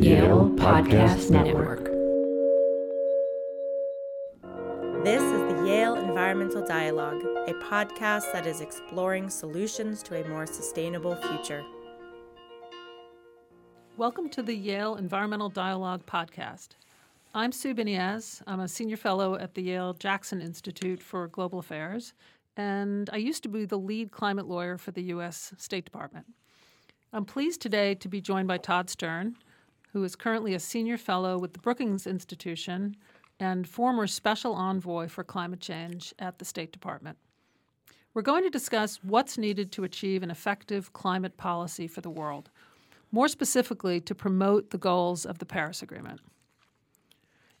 Yale Podcast Network. This is the Yale Environmental Dialogue, a podcast that is exploring solutions to a more sustainable future. Welcome to the Yale Environmental Dialogue podcast. I'm Sue Biniaz. I'm a senior fellow at the Yale Jackson Institute for Global Affairs, and I used to be the lead climate lawyer for the U.S. State Department. I'm pleased today to be joined by Todd Stern, who is currently a senior fellow with the Brookings Institution and former special envoy for climate change at the State Department. We're going to discuss what's needed to achieve an effective climate policy for the world, more specifically, to promote the goals of the Paris Agreement.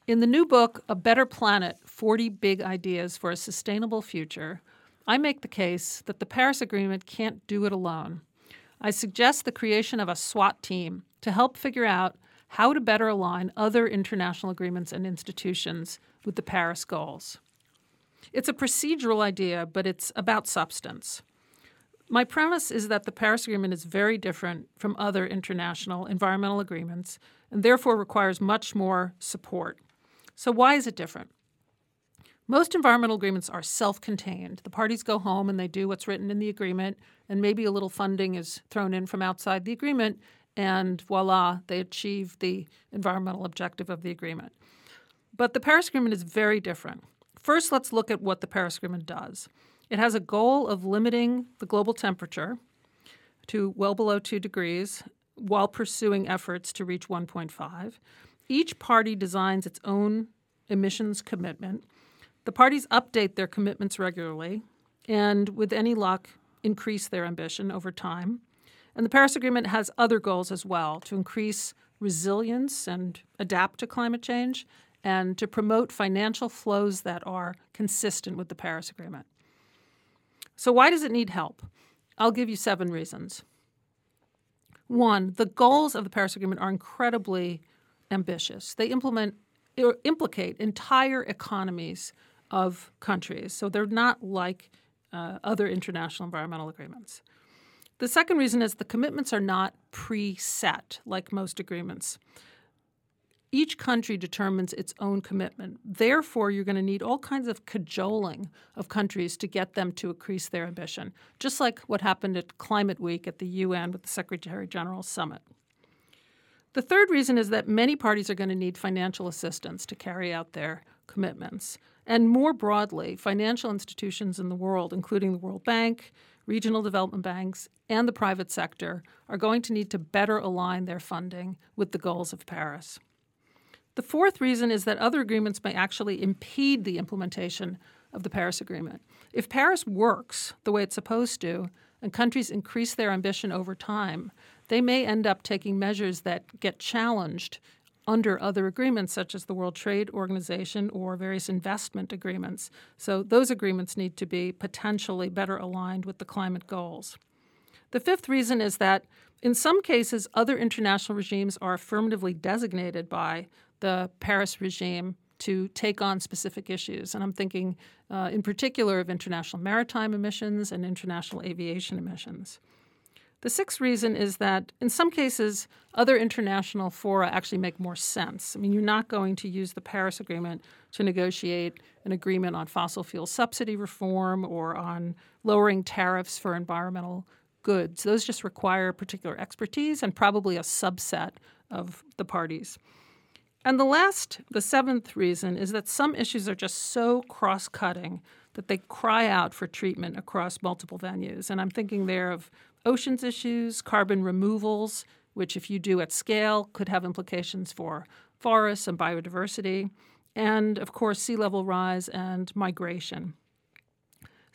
In the new book, A Better Planet 40 Big Ideas for a Sustainable Future, I make the case that the Paris Agreement can't do it alone. I suggest the creation of a SWAT team to help figure out how to better align other international agreements and institutions with the Paris goals. It's a procedural idea, but it's about substance. My premise is that the Paris Agreement is very different from other international environmental agreements and therefore requires much more support. So, why is it different? Most environmental agreements are self contained. The parties go home and they do what's written in the agreement, and maybe a little funding is thrown in from outside the agreement, and voila, they achieve the environmental objective of the agreement. But the Paris Agreement is very different. First, let's look at what the Paris Agreement does. It has a goal of limiting the global temperature to well below 2 degrees while pursuing efforts to reach 1.5. Each party designs its own emissions commitment. The parties update their commitments regularly and, with any luck, increase their ambition over time. And the Paris Agreement has other goals as well to increase resilience and adapt to climate change and to promote financial flows that are consistent with the Paris Agreement. So, why does it need help? I'll give you seven reasons. One, the goals of the Paris Agreement are incredibly ambitious. They implement implicate entire economies of countries, so they're not like uh, other international environmental agreements. The second reason is the commitments are not preset like most agreements. Each country determines its own commitment. Therefore, you're going to need all kinds of cajoling of countries to get them to increase their ambition, just like what happened at Climate Week at the UN with the Secretary General's summit. The third reason is that many parties are going to need financial assistance to carry out their commitments. And more broadly, financial institutions in the world, including the World Bank, regional development banks, and the private sector are going to need to better align their funding with the goals of Paris. The fourth reason is that other agreements may actually impede the implementation of the Paris Agreement. If Paris works the way it's supposed to, and countries increase their ambition over time, they may end up taking measures that get challenged under other agreements, such as the World Trade Organization or various investment agreements. So, those agreements need to be potentially better aligned with the climate goals. The fifth reason is that in some cases, other international regimes are affirmatively designated by the Paris regime to take on specific issues. And I'm thinking uh, in particular of international maritime emissions and international aviation emissions. The sixth reason is that in some cases, other international fora actually make more sense. I mean, you're not going to use the Paris Agreement to negotiate an agreement on fossil fuel subsidy reform or on lowering tariffs for environmental goods. Those just require particular expertise and probably a subset of the parties. And the last, the seventh reason is that some issues are just so cross cutting that they cry out for treatment across multiple venues. And I'm thinking there of oceans issues, carbon removals, which, if you do at scale, could have implications for forests and biodiversity, and of course, sea level rise and migration.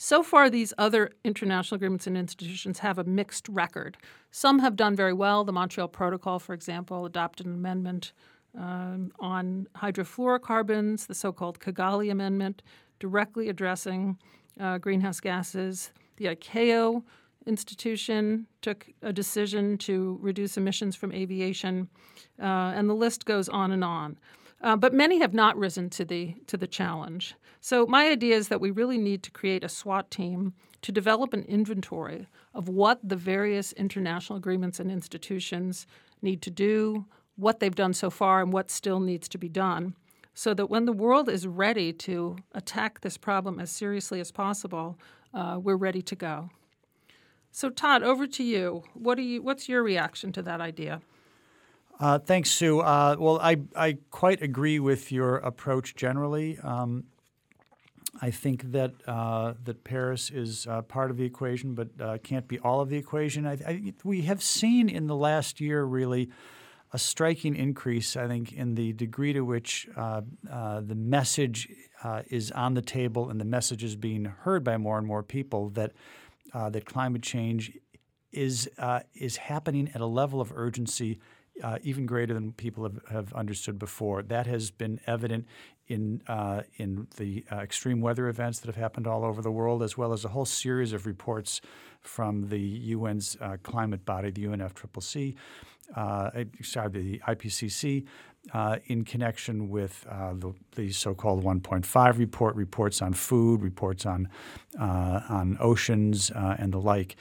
So far, these other international agreements and institutions have a mixed record. Some have done very well. The Montreal Protocol, for example, adopted an amendment um, on hydrofluorocarbons, the so called Kigali Amendment, directly addressing uh, greenhouse gases. The ICAO institution took a decision to reduce emissions from aviation, uh, and the list goes on and on. Uh, but many have not risen to the to the challenge. So my idea is that we really need to create a SWAT team to develop an inventory of what the various international agreements and institutions need to do, what they've done so far and what still needs to be done, so that when the world is ready to attack this problem as seriously as possible, uh, we're ready to go. So, Todd, over to you. What do you? What's your reaction to that idea? Uh, thanks, Sue. Uh, well, I, I quite agree with your approach generally. Um, I think that uh, that Paris is uh, part of the equation, but uh, can't be all of the equation. I, I, we have seen in the last year really a striking increase, I think, in the degree to which uh, the message is on the table and the message is being heard by more and more people that that climate change is is happening at a level of urgency uh, even greater than people have, have, understood before. That has been evident in uh, in the uh, extreme weather events that have happened all over the world, as well as a whole series of reports from the UN's uh, climate body, the UNFCCC, uh, sorry, the IPCC, uh, in connection with uh, the, the, so-called 1.5 report, reports on food, reports on uh, on oceans, uh, and the like.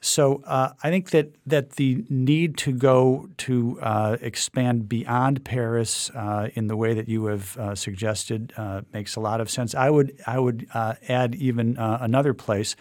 So uh, I think that that the need to go to uh, expand beyond Paris in the way that you have suggested makes a lot of sense. I would I would add even another place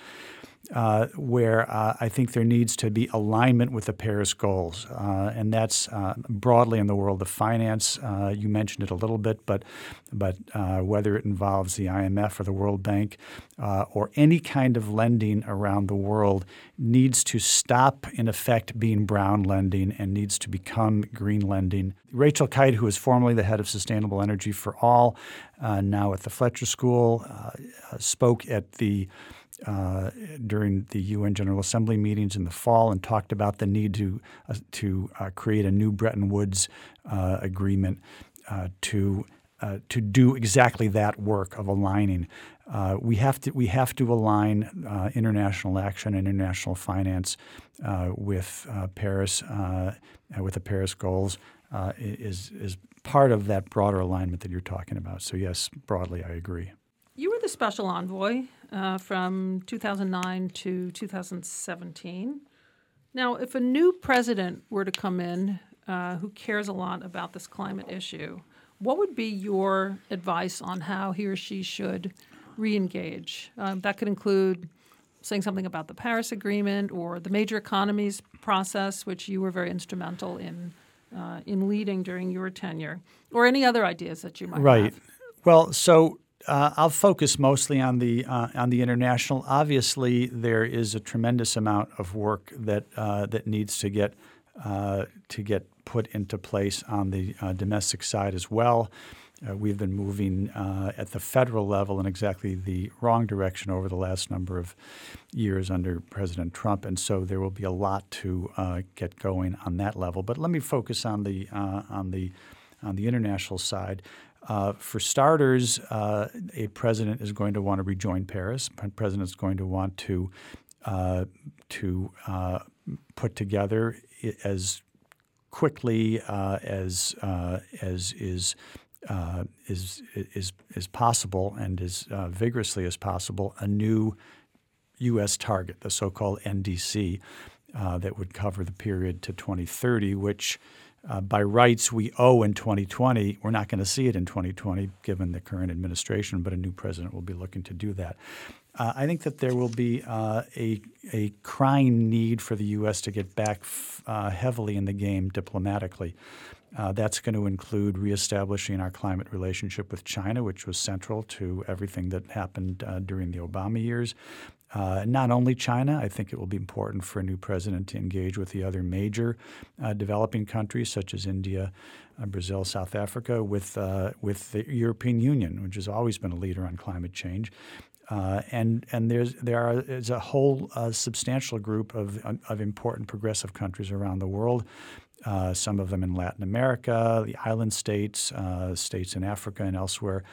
uh, where uh, I think there needs to be alignment with the Paris goals, uh, and that's uh, broadly in the world of finance. Uh, you mentioned it a little bit, but but uh, whether it involves the IMF or the World Bank or any kind of lending around the world needs to stop, in effect, being brown lending and needs to become green lending. Rachel Kyte, who was formerly the head of Sustainable Energy for All, now at the Fletcher School, spoke at the uh, during the UN General Assembly meetings in the fall and talked about the need to uh, to uh, create a new Bretton Woods uh, agreement uh, to uh, to do exactly that work of aligning. we have to we have to align international action and international finance with Paris with the Paris goals is is part of that broader alignment that you're talking about. So yes, broadly, I agree. You were the special envoy uh, from 2009 to 2017. Now, if a new president were to come in uh, who cares a lot about this climate issue, what would be your advice on how he or she should re-engage? Um, that could include saying something about the Paris Agreement or the major economies process, which you were very instrumental in uh, in leading during your tenure, or any other ideas that you might right. have. Right. Well, so uh, I'll focus mostly on the uh, on the international. Obviously, there is a tremendous amount of work that uh, that needs to get uh, to get put into place on the uh, domestic side as well. Uh, we've been moving at the federal level in exactly the wrong direction over the last number of years under President Trump, and so there will be a lot to get going on that level. But let me focus on the on the on the international side. Uh, for starters, uh, a president is going to want to rejoin Paris. A president is going to want to uh, to uh, put together as quickly uh, as uh, as is. is is is possible and as vigorously as possible a new U.S. target, the so-called NDC, that would cover the period to 2030, which uh, by rights we owe in 2020. We're not going to see it in 2020 given the current administration, but a new president will be looking to do that. Uh, I think that there will be uh, a, a crying need for the U.S. to get back f- uh, heavily in the game diplomatically. Uh, that's going to include reestablishing our climate relationship with China, which was central to everything that happened uh, during the Obama years. Uh, not only China, I think it will be important for a new president to engage with the other major uh, developing countries such as India, uh, Brazil, South Africa, with uh, with the European Union, which has always been a leader on climate change. Uh, and and there's there are is a whole uh, substantial group of of important progressive countries around the world. some of them in Latin America, the island states, states in Africa and elsewhere,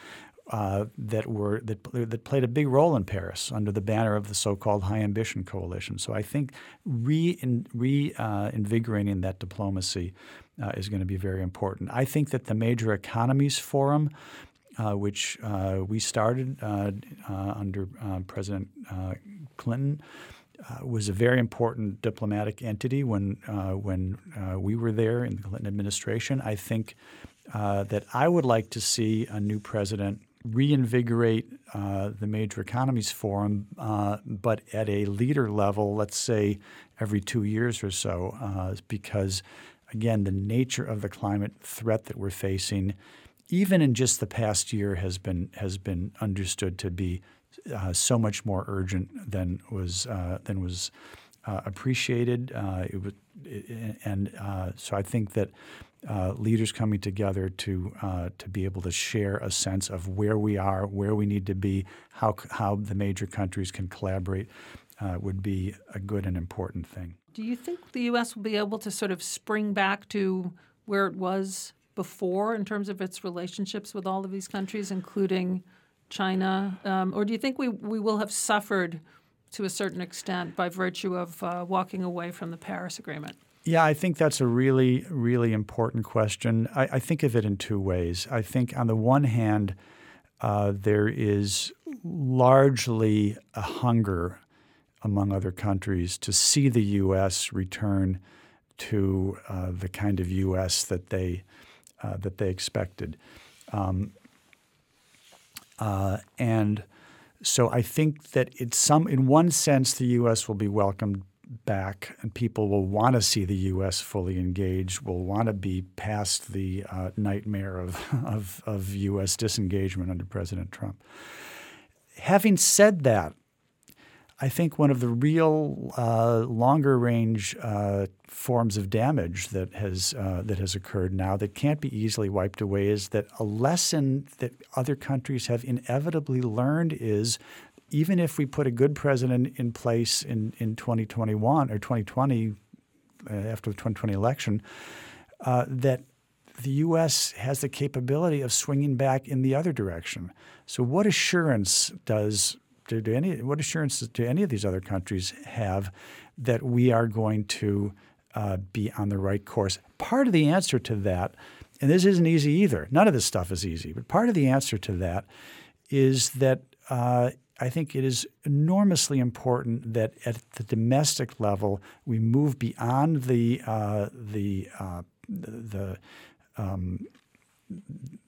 uh, that were that, that played a big role in Paris under the banner of the so-called High Ambition Coalition. So I think re, reinvigorating uh, that diplomacy uh, is going to be very important. I think that the Major Economies Forum, uh, which uh, we started under President Clinton. uh, was a very important diplomatic entity when uh, when uh, we were there in the Clinton administration. I think that I would like to see a new president reinvigorate uh, the Major Economies Forum, uh, but at a leader level, let's say every two years or so, because again, the nature of the climate threat that we're facing, even in just the past year, has been has been understood to be uh, so much more urgent than was uh, than was uh, appreciated. Uh, it was, and uh, so I think that uh, leaders coming together to to be able to share a sense of where we are, where we need to be, how how the major countries can collaborate, would be a good and important thing. Do you think the U.S. will be able to sort of spring back to where it was before in terms of its relationships with all of these countries, including China? Um, or do you think we, we will have suffered to a certain extent by virtue of uh, walking away from the Paris Agreement? Yeah, I think that's a really, really important question. I, I think of it in two ways. I think, on the one hand, uh, there is largely a hunger among other countries to see the U.S. return to uh, the kind of U.S. that they uh, that they expected. Um, uh, and so I think that it's some, in one sense, the U.S. will be welcomed back, and people will want to see the U.S. fully engaged. Will want to be past the uh, nightmare of, of, of U.S. disengagement under President Trump. Having said that, I think one of the real uh, longer range uh, forms of damage that has uh, that has occurred now that can't be easily wiped away is that a lesson that other countries have inevitably learned is even if we put a good president in place in, in 2021 or 2020 uh, after the 2020 election, uh, that the U.S. has the capability of swinging back in the other direction. So, what assurance does do, do any what assurances do any of these other countries have that we are going to uh, be on the right course? Part of the answer to that, and this isn't easy either. None of this stuff is easy, but part of the answer to that is that uh, I think it is enormously important that at the domestic level we move beyond the uh, the uh, the um,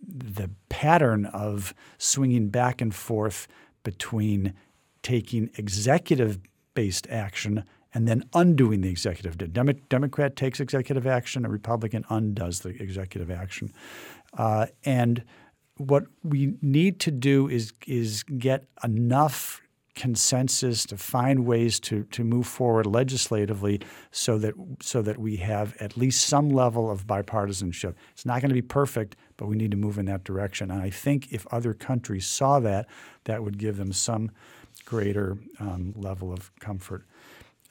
the pattern of swinging back and forth between taking executive based action and then undoing the executive. A Demo- Democrat takes executive action, a Republican undoes the executive action. Uh, and what we need to do is, is get enough consensus to find ways to, to move forward legislatively so that so that we have at least some level of bipartisanship. It's not going to be perfect, but we need to move in that direction. And I think if other countries saw that, that would give them some greater um, level of comfort.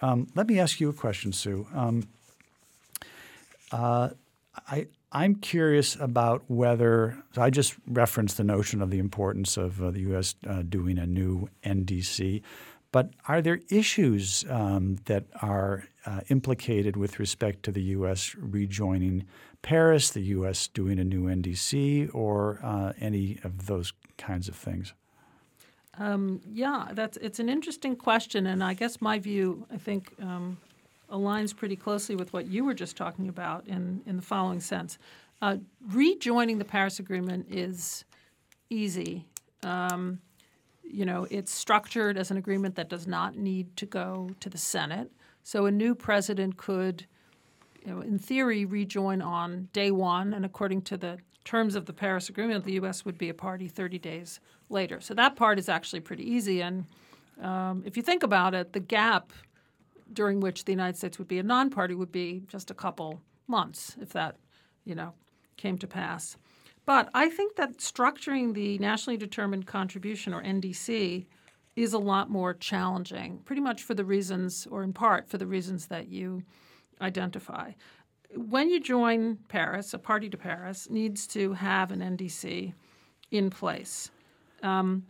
Um, let me ask you a question, Sue. Um, uh, I, I'm curious about whether so I just referenced the notion of the importance of uh, the U.S. Uh, doing a new NDC, but are there issues um, that are uh, implicated with respect to the U.S. rejoining Paris, the U.S. doing a new NDC, or uh, any of those kinds of things? Um, yeah, that's it's an interesting question, and I guess my view, I think, um, aligns pretty closely with what you were just talking about in in the following sense: uh, rejoining the Paris Agreement is easy. Um, you know, it's structured as an agreement that does not need to go to the Senate. So a new president could, you know, in theory, rejoin on day one, and according to the terms of the Paris Agreement, the U.S. would be a party 30 days later. So that part is actually pretty easy. And um, if you think about it, the gap during which the United States would be a non-party would be just a couple months, if that, you know, came to pass. But I think that structuring the nationally determined contribution, or NDC, is a lot more challenging, pretty much for the reasons, or in part for the reasons that you identify when you join Paris, a party to Paris needs to have an NDC in place. Um,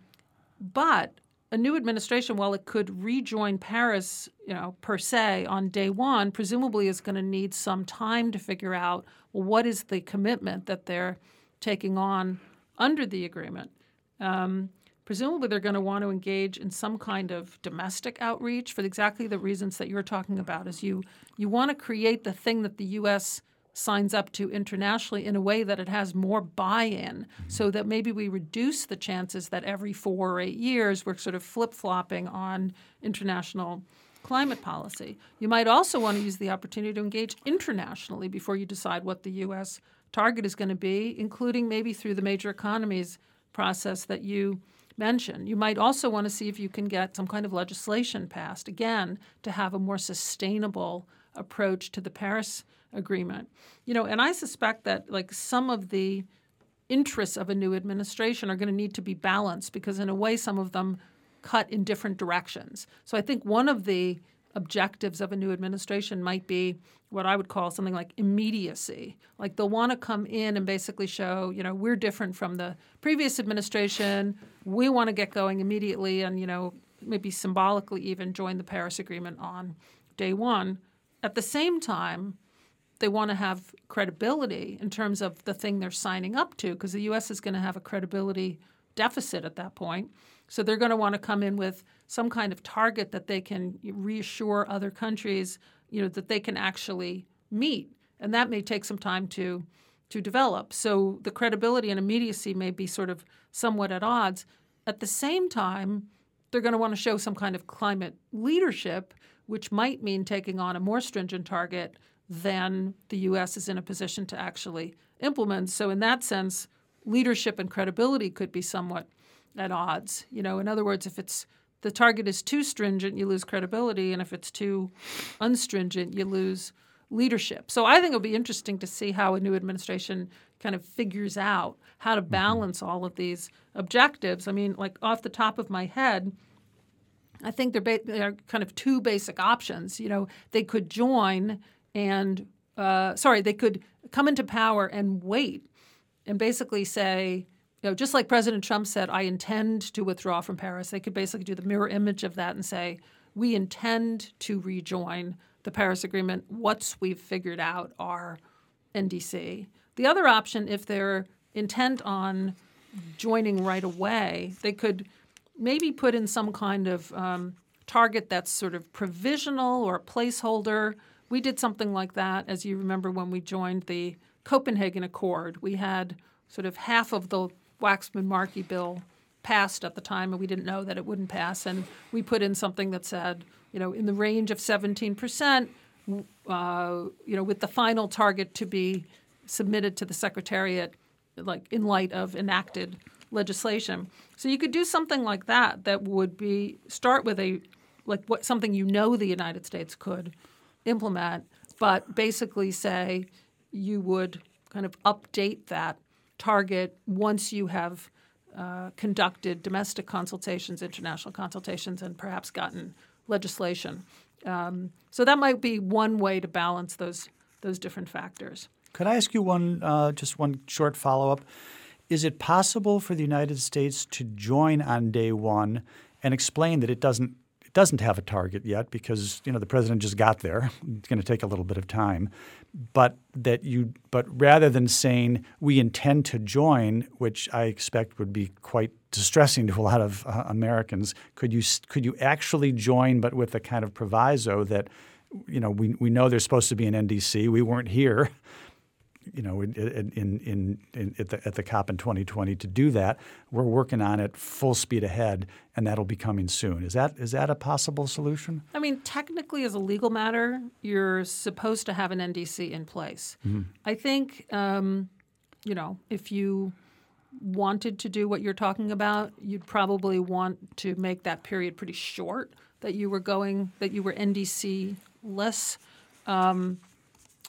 but a new administration, while it could rejoin Paris, you know, per se on day one, presumably is going to need some time to figure out what is the commitment that they're taking on under the agreement. Um, presumably they're going to want to engage in some kind of domestic outreach for exactly the reasons that you're talking about. Is you you want to create the thing that the U.S. signs up to internationally in a way that it has more buy-in, mm-hmm. so that maybe we reduce the chances that every four or eight years we're sort of flip-flopping on international climate policy. You might also want to use the opportunity to engage internationally before you decide what the U.S. target is going to be, including maybe through the major economies process that you mentioned. You might also want to see if you can get some kind of legislation passed, again, to have a more sustainable approach to the Paris Agreement. You know, and I suspect that like some of the interests of a new administration are going to need to be balanced because in a way some of them cut in different directions. So I think one of the objectives of a new administration might be what I would call something like immediacy. Like they'll want to come in and basically show, you know, we're different from the previous administration. We want to get going immediately and, you know, maybe symbolically even join the Paris Agreement on day one. At the same time, they want to have credibility in terms of the thing they're signing up to because the U.S. is going to have a credibility deficit at that point. So they're going to want to come in with some kind of target that they can reassure other countries, you know, that they can actually meet, and that may take some time to to develop. So the credibility and immediacy may be sort of somewhat at odds. At the same time, they're going to want to show some kind of climate leadership, which might mean taking on a more stringent target than the U.S. is in a position to actually implement. So in that sense, leadership and credibility could be somewhat at odds. You know, in other words, if it's the target is too stringent, you lose credibility, and if it's too unstringent, you lose leadership. So I think it'll be interesting to see how a new administration kind of figures out how to mm-hmm. balance all of these objectives. I mean, like off the top of my head, I think there, ba- there are kind of two basic options. You know, they could join and uh, sorry, they could come into power and wait and basically say, you know, just like President Trump said, I intend to withdraw from Paris, they could basically do the mirror image of that and say, we intend to rejoin the Paris Agreement once we've figured out our NDC. The other option, if they're intent on joining right away, they could maybe put in some kind of um, target that's sort of provisional or a placeholder. We did something like that, as you remember, when we joined the Copenhagen Accord. We had sort of half of the Waxman Markey bill passed at the time, and we didn't know that it wouldn't pass. And we put in something that said, you know, in the range of 17 percent, uh, you know, with the final target to be submitted to the Secretariat, like in light of enacted legislation. So you could do something like that that would be start with a like what something you know the United States could implement, but basically say you would kind of update that target once you have uh, conducted domestic consultations, international consultations, and perhaps gotten legislation. Um, so that might be one way to balance those those different factors. Could I ask you one, uh, just one short follow up? Is it possible for the United States to join on day one and explain that it doesn't doesn't have a target yet because you know the president just got there. It's going to take a little bit of time, but that you but rather than saying we intend to join, which I expect would be quite distressing to a lot of uh, Americans, could you could you actually join, but with a kind of proviso that you know we we know there's supposed to be an NDC. We weren't here you know, in, in, in, at, the, at the COP in 2020 to do that. We're working on it full speed ahead, and that'll be coming soon. Is that is that a possible solution? I mean, technically, as a legal matter, you're supposed to have an NDC in place. Mm-hmm. I think, um, you know, if you wanted to do what you're talking about, you'd probably want to make that period pretty short. That you were going, that you were NDC less. Um,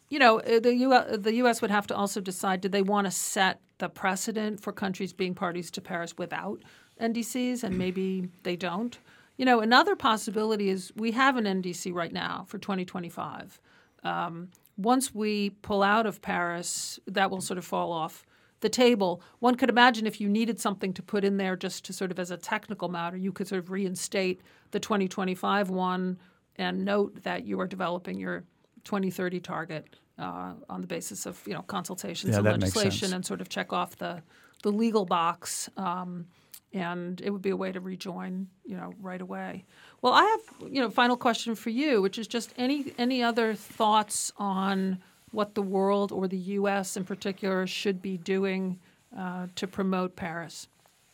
you know, uh, the, U- the U.S. would have to also decide do they want to set the precedent for countries being parties to Paris without NDCs, and maybe they don't. You know, another possibility is we have an NDC right now for 2025. Um, once we pull out of Paris, that will sort of fall off the table. One could imagine if you needed something to put in there just to sort of as a technical matter, you could sort of reinstate the 2025 one and note that you are developing your 2030 target uh, on the basis of you know consultations yeah, and legislation and sort of check off the the legal box. Um, and it would be a way to rejoin, you know, right away. Well, I have, you know, final question for you, which is just any any other thoughts on what the world or the U.S. in particular should be doing uh, to promote Paris?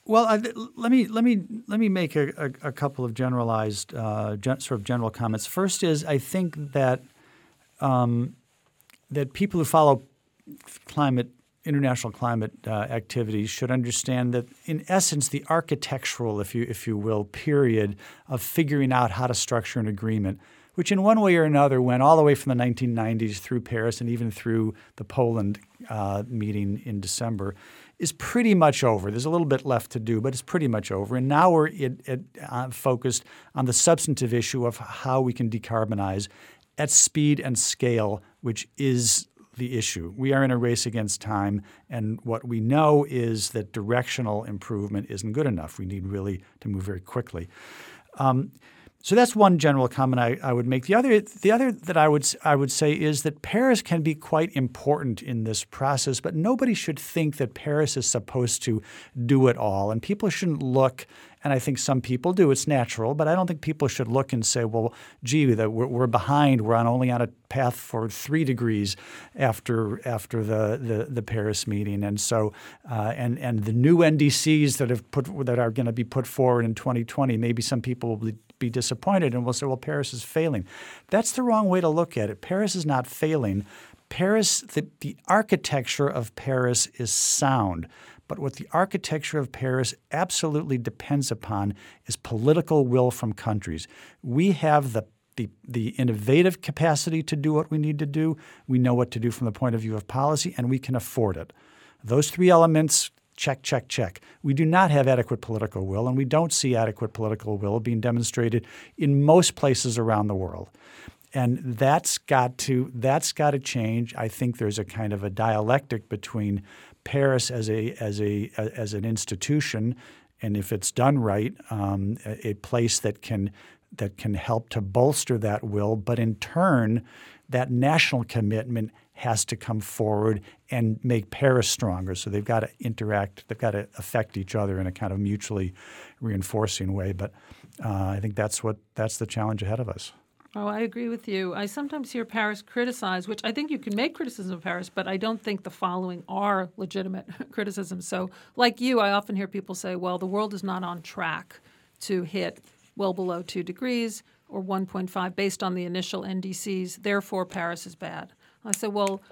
Well, I, let me let me let me make a, a, a couple of generalized uh, gen, sort of general comments. First is I think that um, that people who follow climate international climate uh, activities should understand that, in essence, the architectural, if you if you will, period of figuring out how to structure an agreement, which in one way or another went all the way from the 1990s through Paris and even through the Poland uh, meeting in December, is pretty much over. There's a little bit left to do, but it's pretty much over. And now we're it, it, uh, focused on the substantive issue of how we can decarbonize at speed and scale, which is the issue. We are in a race against time, and what we know is that directional improvement isn't good enough. We need really to move very quickly. Um, so that's one general comment I, I, would make. The other, the other that I would I would say is that Paris can be quite important in this process, but nobody should think that Paris is supposed to do it all, and people shouldn't look and I think some people do. It's natural, but I don't think people should look and say, "Well, gee, that we're, behind. We're on only on a path for three degrees after after the the, the Paris meeting." And so, uh, and and the new NDCs that have put that are going to be put forward in 2020, maybe some people will be be disappointed and will say, well, Paris is failing. That's the wrong way to look at it. Paris is not failing. Paris, the, the architecture of Paris is sound. But what the architecture of Paris absolutely depends upon is political will from countries. We have the the, the innovative capacity to do what we need to do. We know what to do from the point of view of policy, and we can afford it. Those three elements check, check, check. We do not have adequate political will, and we don't see adequate political will being demonstrated in most places around the world. And that's got to that's got to change. I think there's a kind of a dialectic between Paris as a as a as an institution, and if it's done right, um, a, a place that can that can help to bolster that will, but in turn, that national commitment has to come forward and make Paris stronger. So they've got to interact, they've got to affect each other in a kind of mutually reinforcing way. But uh, I think that's what that's the challenge ahead of us. Oh, I agree with you. I sometimes hear Paris criticized, which I think you can make criticism of Paris, but I don't think the following are legitimate criticisms. So, like you, I often hear people say, well, the world is not on track to hit well below two degrees or 1.5 based on the initial NDCs, therefore, Paris is bad. I say, well,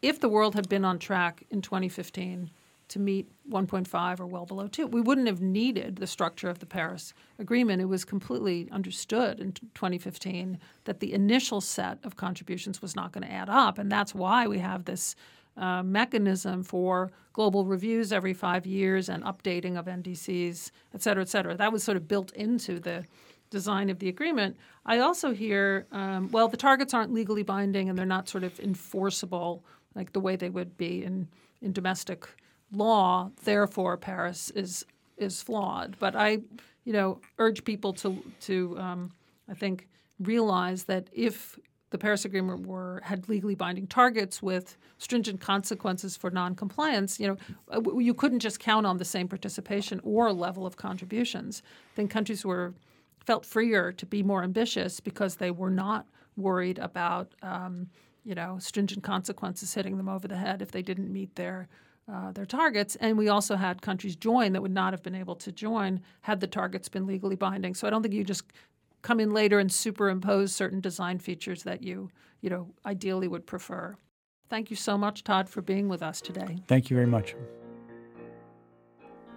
if the world had been on track in 2015, to meet 1.5 or well below 2. We wouldn't have needed the structure of the Paris Agreement. It was completely understood in 2015 that the initial set of contributions was not going to add up. And that's why we have this uh, mechanism for global reviews every five years and updating of NDCs, et cetera, et cetera. That was sort of built into the design of the agreement. I also hear, um, well, the targets aren't legally binding and they're not sort of enforceable like the way they would be in, in domestic law, therefore Paris is is flawed. But I, you know, urge people to to um, I think realize that if the Paris Agreement were had legally binding targets with stringent consequences for noncompliance, you know, uh, you couldn't just count on the same participation or level of contributions. Then countries were felt freer to be more ambitious because they were not worried about, um, you know, stringent consequences hitting them over the head if they didn't meet their uh, their targets. And we also had countries join that would not have been able to join had the targets been legally binding. So I don't think you just come in later and superimpose certain design features that you, you know, ideally would prefer. Thank you so much, Todd, for being with us today. Thank you very much.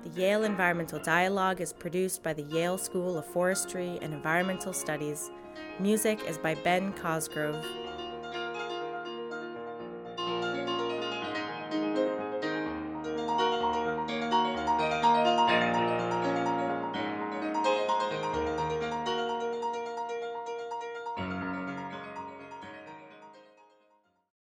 The Yale Environmental Dialogue is produced by the Yale School of Forestry and Environmental Studies. Music is by Ben Cosgrove.